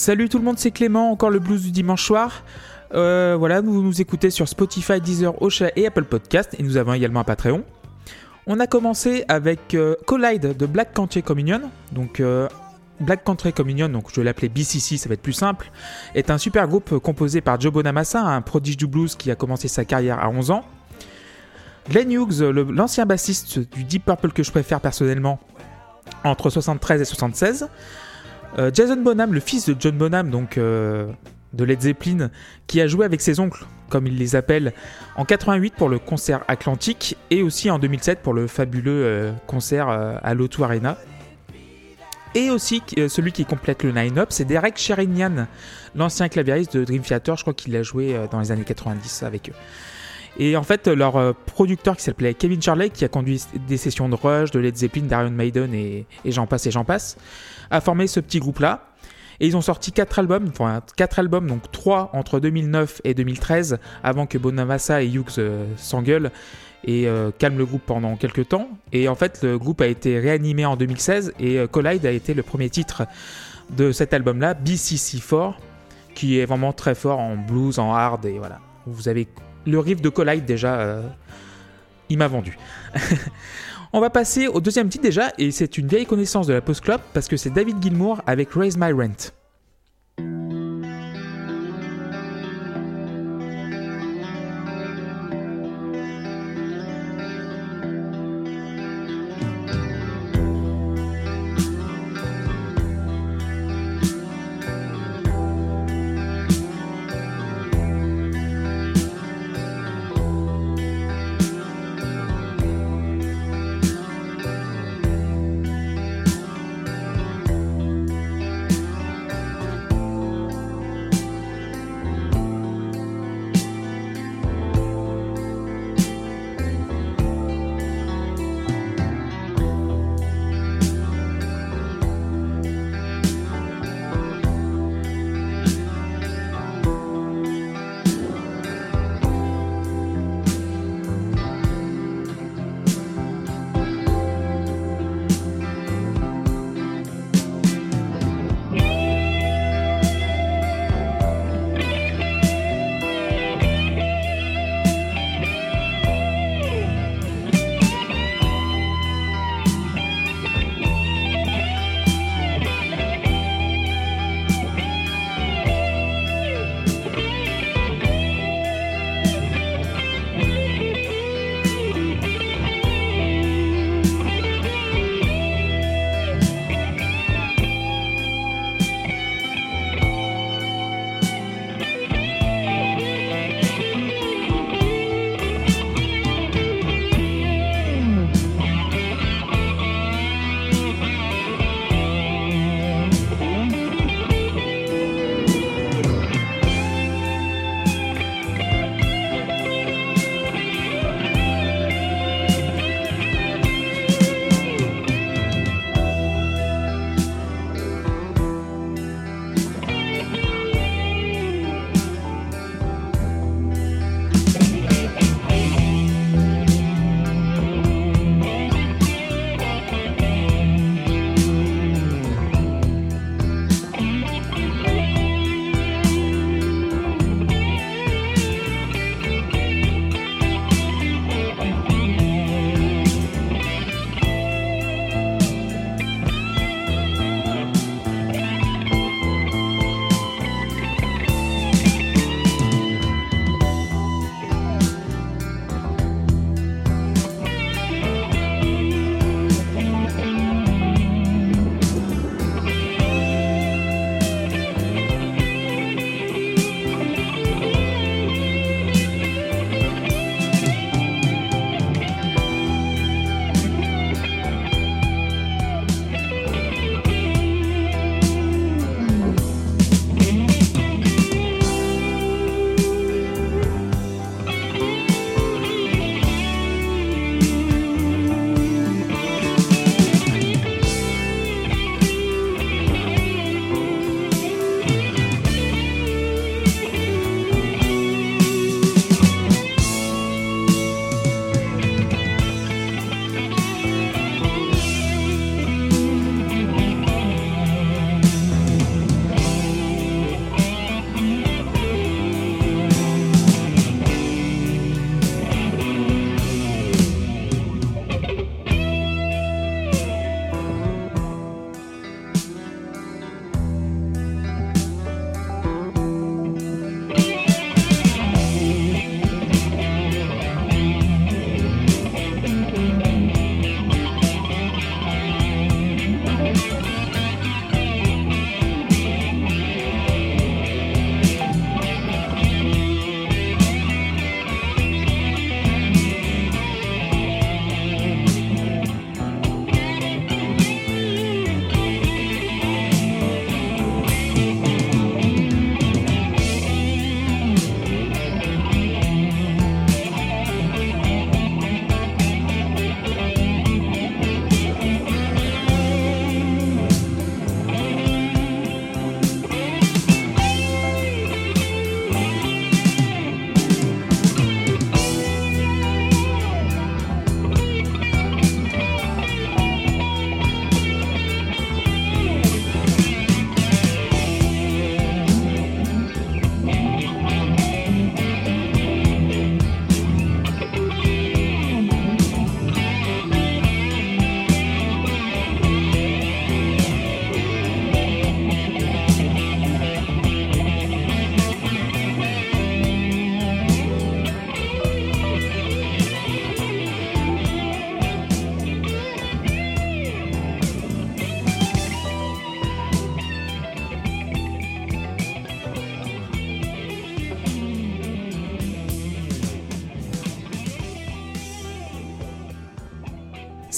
Salut tout le monde, c'est Clément, encore le blues du dimanche soir. Euh, voilà, vous nous écoutez sur Spotify, Deezer, Ocha et Apple Podcast, et nous avons également un Patreon. On a commencé avec euh, Collide de Black Country Communion. Donc euh, Black Country Communion, je vais l'appeler BCC, ça va être plus simple, est un super groupe composé par Joe Bonamassa, un prodige du blues qui a commencé sa carrière à 11 ans. Glenn Hughes, l'ancien bassiste du Deep Purple que je préfère personnellement, entre 73 et 76. Euh, Jason Bonham, le fils de John Bonham, donc euh, de Led Zeppelin, qui a joué avec ses oncles, comme il les appelle, en 88 pour le concert Atlantique et aussi en 2007 pour le fabuleux euh, concert à l'O2 Arena. Et aussi celui qui complète le line-up, c'est Derek Sherinian, l'ancien claviériste de Dream Theater. Je crois qu'il a joué dans les années 90 avec eux. Et en fait, leur producteur qui s'appelait Kevin Charley, qui a conduit des sessions de Rush, de Led Zeppelin, d'Iron Maiden et, et j'en passe et j'en passe, a formé ce petit groupe-là. Et ils ont sorti quatre albums, enfin quatre albums, donc trois entre 2009 et 2013, avant que Bonamassa et Hughes euh, s'engueulent et euh, calment le groupe pendant quelques temps. Et en fait, le groupe a été réanimé en 2016 et euh, Collide a été le premier titre de cet album-là, BCC4, qui est vraiment très fort en blues, en hard et voilà. Vous avez le riff de Collide déjà, euh, il m'a vendu. On va passer au deuxième titre déjà, et c'est une vieille connaissance de la Post Club parce que c'est David Gilmour avec Raise My Rent.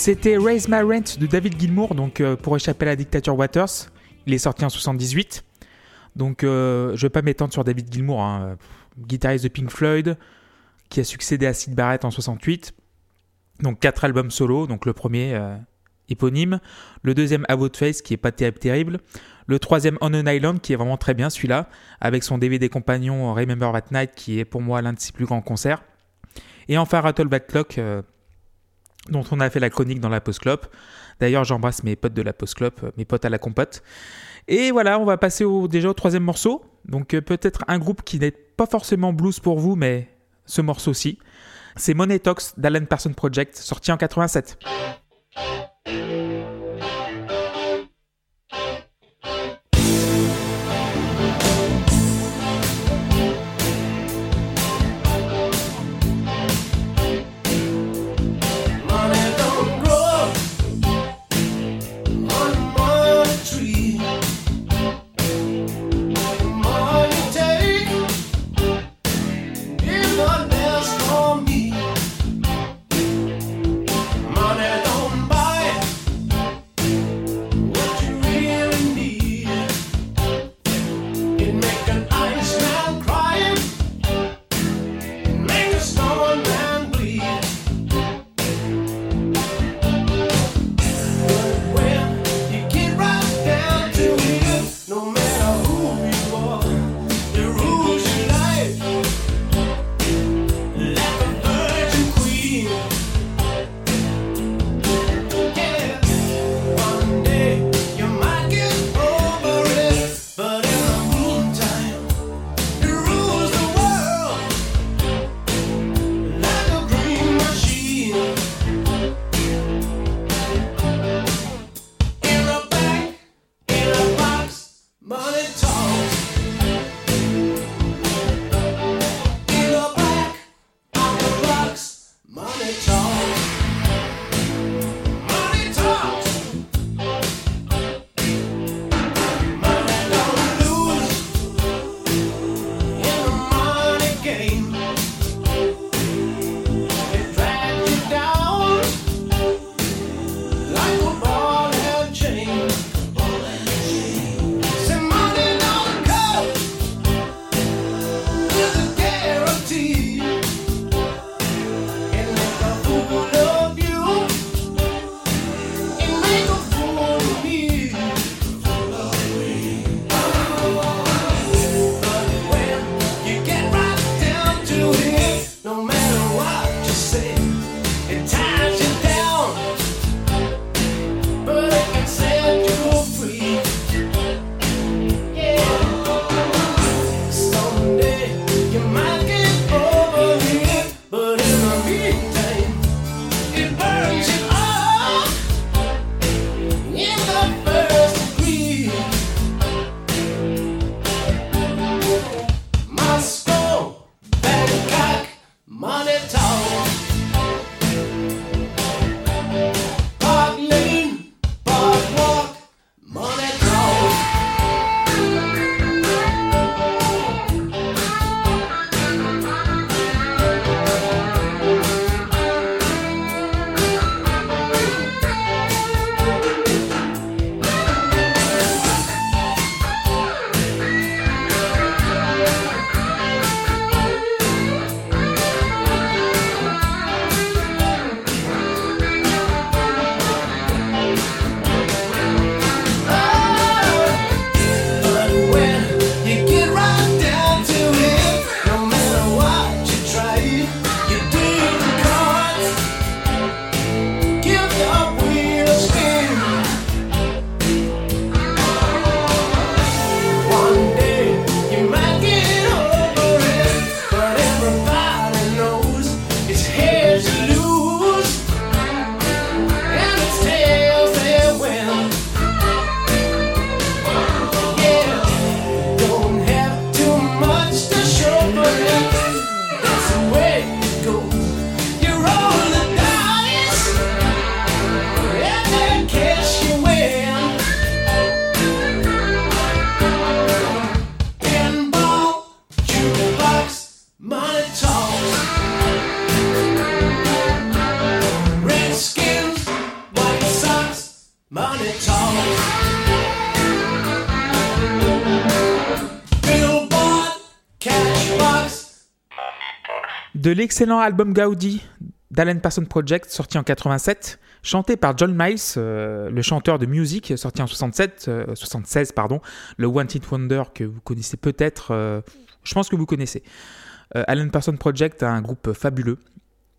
C'était Raise My Rent de David Gilmour, donc euh, pour échapper à la dictature Waters. Il est sorti en 78. Donc euh, je vais pas m'étendre sur David Gilmour, hein. guitariste de Pink Floyd, qui a succédé à Sid Barrett en 68. Donc quatre albums solo, donc le premier euh, éponyme, le deuxième About Face qui est pas terrible, le troisième On an Island qui est vraiment très bien celui-là, avec son DVD compagnon Remember That Night qui est pour moi l'un de ses plus grands concerts. Et enfin Rattleback Clock euh, dont on a fait la chronique dans la Post Club. D'ailleurs, j'embrasse mes potes de la Post euh, mes potes à la compote. Et voilà, on va passer au, déjà au troisième morceau. Donc euh, peut-être un groupe qui n'est pas forcément blues pour vous, mais ce morceau aussi. C'est Money Talks d'Alan Person Project, sorti en 87. De l'excellent album Gaudi d'Alan Parsons Project, sorti en 87, chanté par John Miles, euh, le chanteur de musique, sorti en 67, 76, pardon, le Hit Wonder que vous connaissez peut-être, je pense que vous connaissez. Alan Parsons Project a un groupe fabuleux.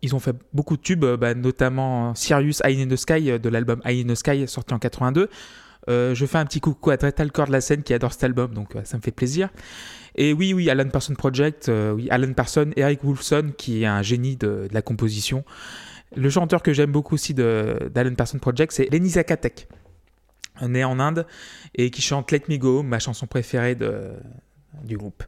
Ils ont fait beaucoup de tubes, bah, notamment Sirius High in the Sky de l'album High in the Sky sorti en 82. Je fais un petit coucou à Dretalcore de la scène qui adore cet album, donc ça me fait plaisir. Et oui, oui, Alan Parsons Project, euh, oui, Alan Parsons, Eric Wolfson, qui est un génie de, la composition. Le chanteur que j'aime beaucoup aussi d'Alan Parsons Project, c'est Lenny Zakatek, né en Inde, et qui chante Let Me Go, ma chanson préférée du groupe.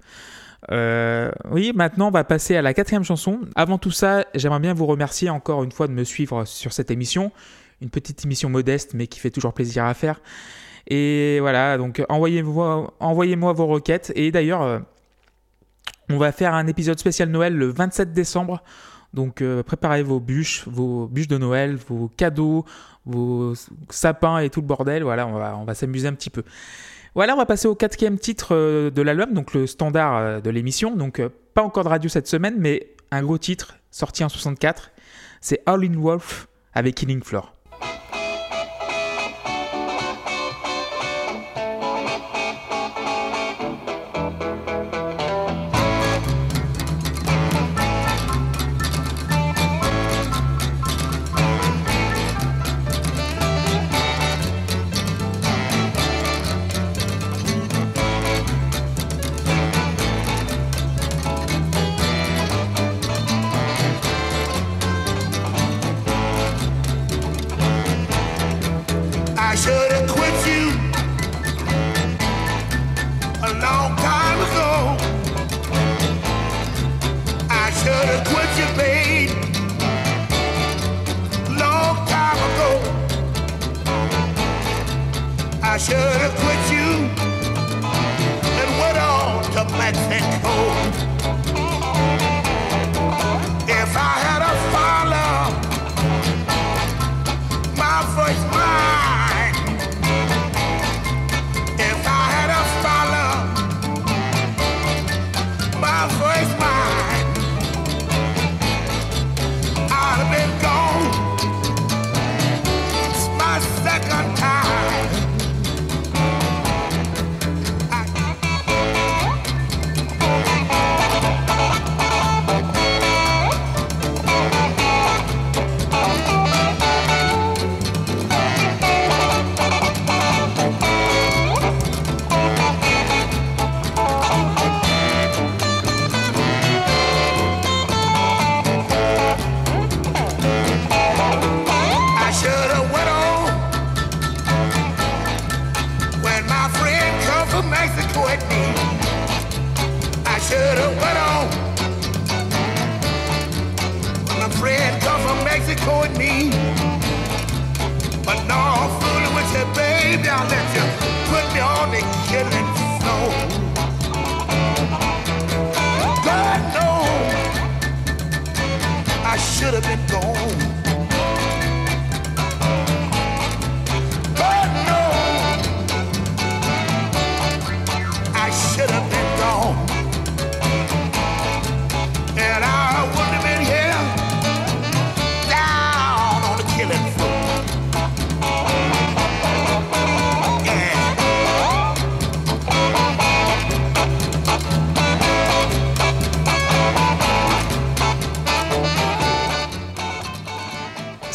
Euh, oui, maintenant on va passer à la quatrième chanson. Avant tout ça, j'aimerais bien vous remercier encore une fois de me suivre sur cette émission. Une petite émission modeste mais qui fait toujours plaisir à faire. Et voilà, donc envoyez-moi envoyez vos requêtes. Et d'ailleurs, euh, on va faire un épisode spécial Noël le 27 décembre. Donc euh, préparez vos bûches, vos bûches de Noël, vos cadeaux, vos sapins et tout le bordel. Voilà, on va, s'amuser un petit peu. Voilà, on va passer au quatrième titre euh, de l'album, donc le standard de l'émission. Donc pas encore de radio cette semaine, mais un gros titre sorti en 64. C'est All in Wolf avec Killing Floor. it go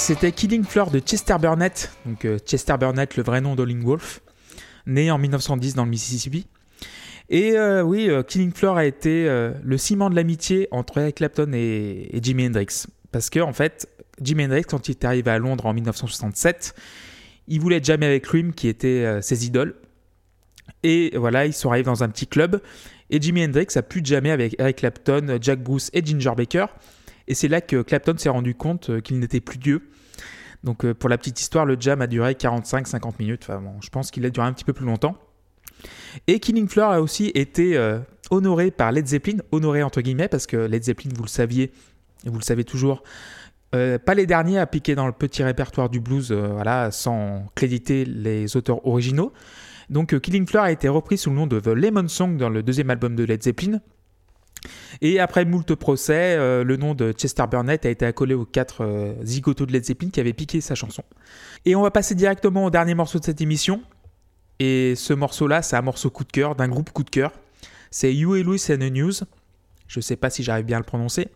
C'était Killing Floor de Chester Burnett, donc euh, Chester Burnett, le vrai nom d'Olling Wolf, né en 1910 dans le Mississippi. Et euh, oui, euh, Killing Floor a été le ciment de l'amitié entre Eric Clapton et, Jimi Hendrix. Parce que, en fait, Jimi Hendrix, quand il est arrivé à Londres en 1967, il voulait jamais avec Cream, qui était ses idoles. Et voilà, ils sont arrivés dans un petit club. Et Jimi Hendrix a pu jamais avec Eric Clapton, Jack Bruce et Ginger Baker. Et c'est là que Clapton s'est rendu compte qu'il n'était plus Dieu donc euh, pour la petite histoire, le jam a duré 45-50 minutes. Enfin, bon, je pense qu'il a duré un petit peu plus longtemps. Et Killing Floor a aussi été euh, honoré par Led Zeppelin, honoré entre guillemets, parce que Led Zeppelin, vous le saviez, et vous le savez toujours, euh, pas les derniers à piquer dans le petit répertoire du blues, voilà, sans créditer les auteurs originaux. Donc Killing Floor a été repris sous le nom de The Lemon Song dans le deuxième album de Led Zeppelin. Et après moult procès, euh, le nom de Chester Burnett a été accolé aux quatre euh, zigotos de Led Zeppelin qui avaient piqué sa chanson. Et on va passer directement au dernier morceau de cette émission. Et ce morceau-là, c'est un morceau coup de cœur, d'un groupe coup de cœur. C'est You et Louis and the News. Je sais pas si j'arrive bien à le prononcer.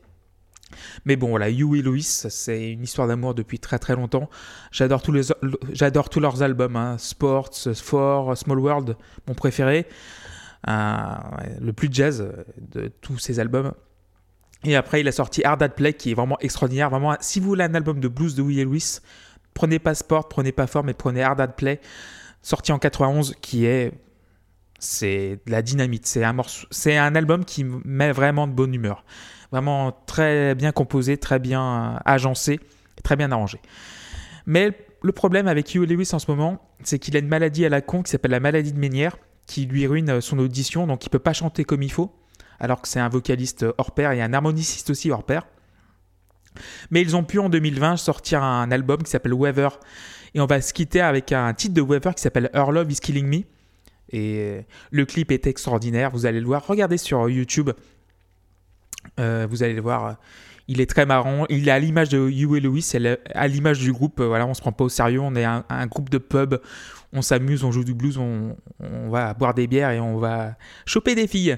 Mais bon, voilà, You et Louis, c'est une histoire d'amour depuis très très longtemps. J'adore tous, leurs albums, hein. Sports, For, Small World, mon préféré le plus jazz de tous ses albums. Et après, il a sorti Hard at Play, qui est vraiment extraordinaire. Vraiment, si vous voulez un album de blues de Willie Lewis, prenez pas Sport, prenez pas Fort, mais prenez Hard at Play, sorti en 91, qui est c'est de la dynamite. C'est un c'est un album qui met vraiment de bonne humeur. Vraiment très bien composé, très bien agencé, très bien arrangé. Mais le problème avec Hugh Lewis en ce moment, c'est qu'il a une maladie à la con qui s'appelle la maladie de Ménière, qui lui ruine son audition, donc il peut pas chanter comme il faut, alors que c'est un vocaliste hors pair et un harmoniciste aussi hors pair. Mais ils ont pu en 2020 sortir un album qui s'appelle Weather, et on va se quitter avec un titre de Weather qui s'appelle Her Love Is Killing Me. Et le clip est extraordinaire, vous allez le voir. Regardez sur YouTube, euh, vous allez le voir. Il est très marrant. Il est à l'image de Huey Lewis, à l'image du groupe. Voilà, on se prend pas au sérieux. On est un groupe de pub on s'amuse, on joue du blues, on, va boire des bières et on va choper des filles.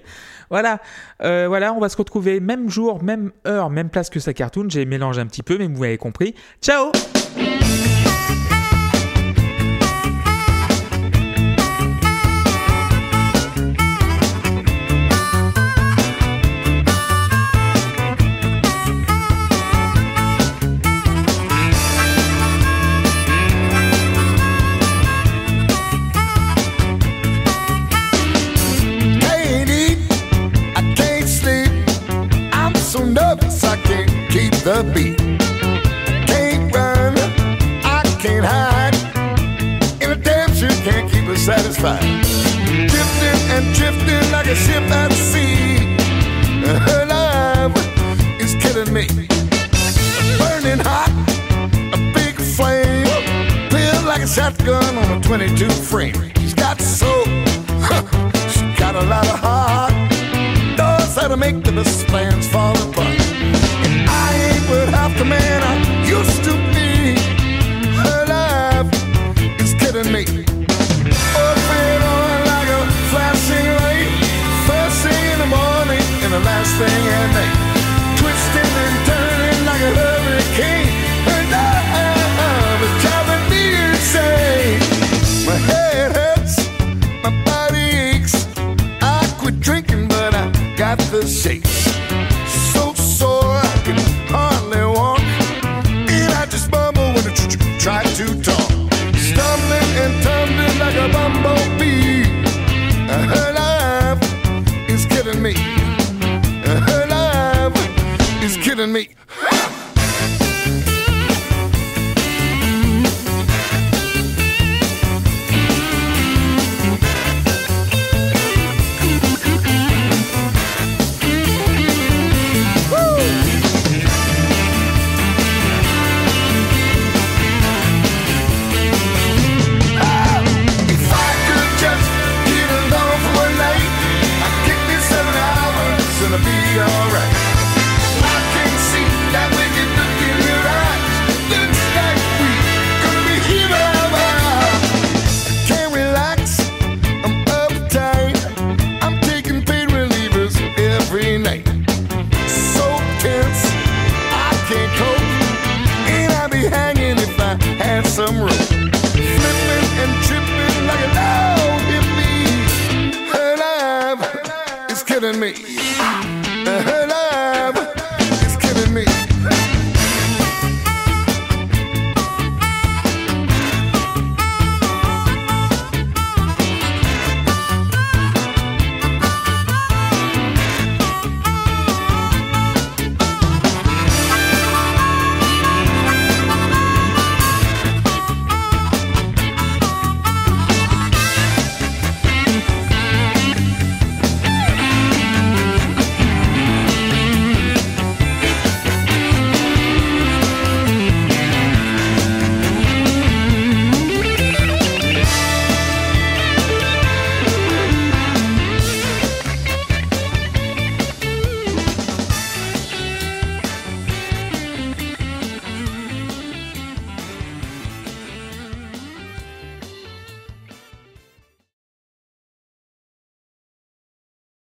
Voilà, euh, voilà, on va se retrouver même jour, même heure, même place que sa cartoon. J'ai mélangé un petit peu, mais vous avez compris. Ciao and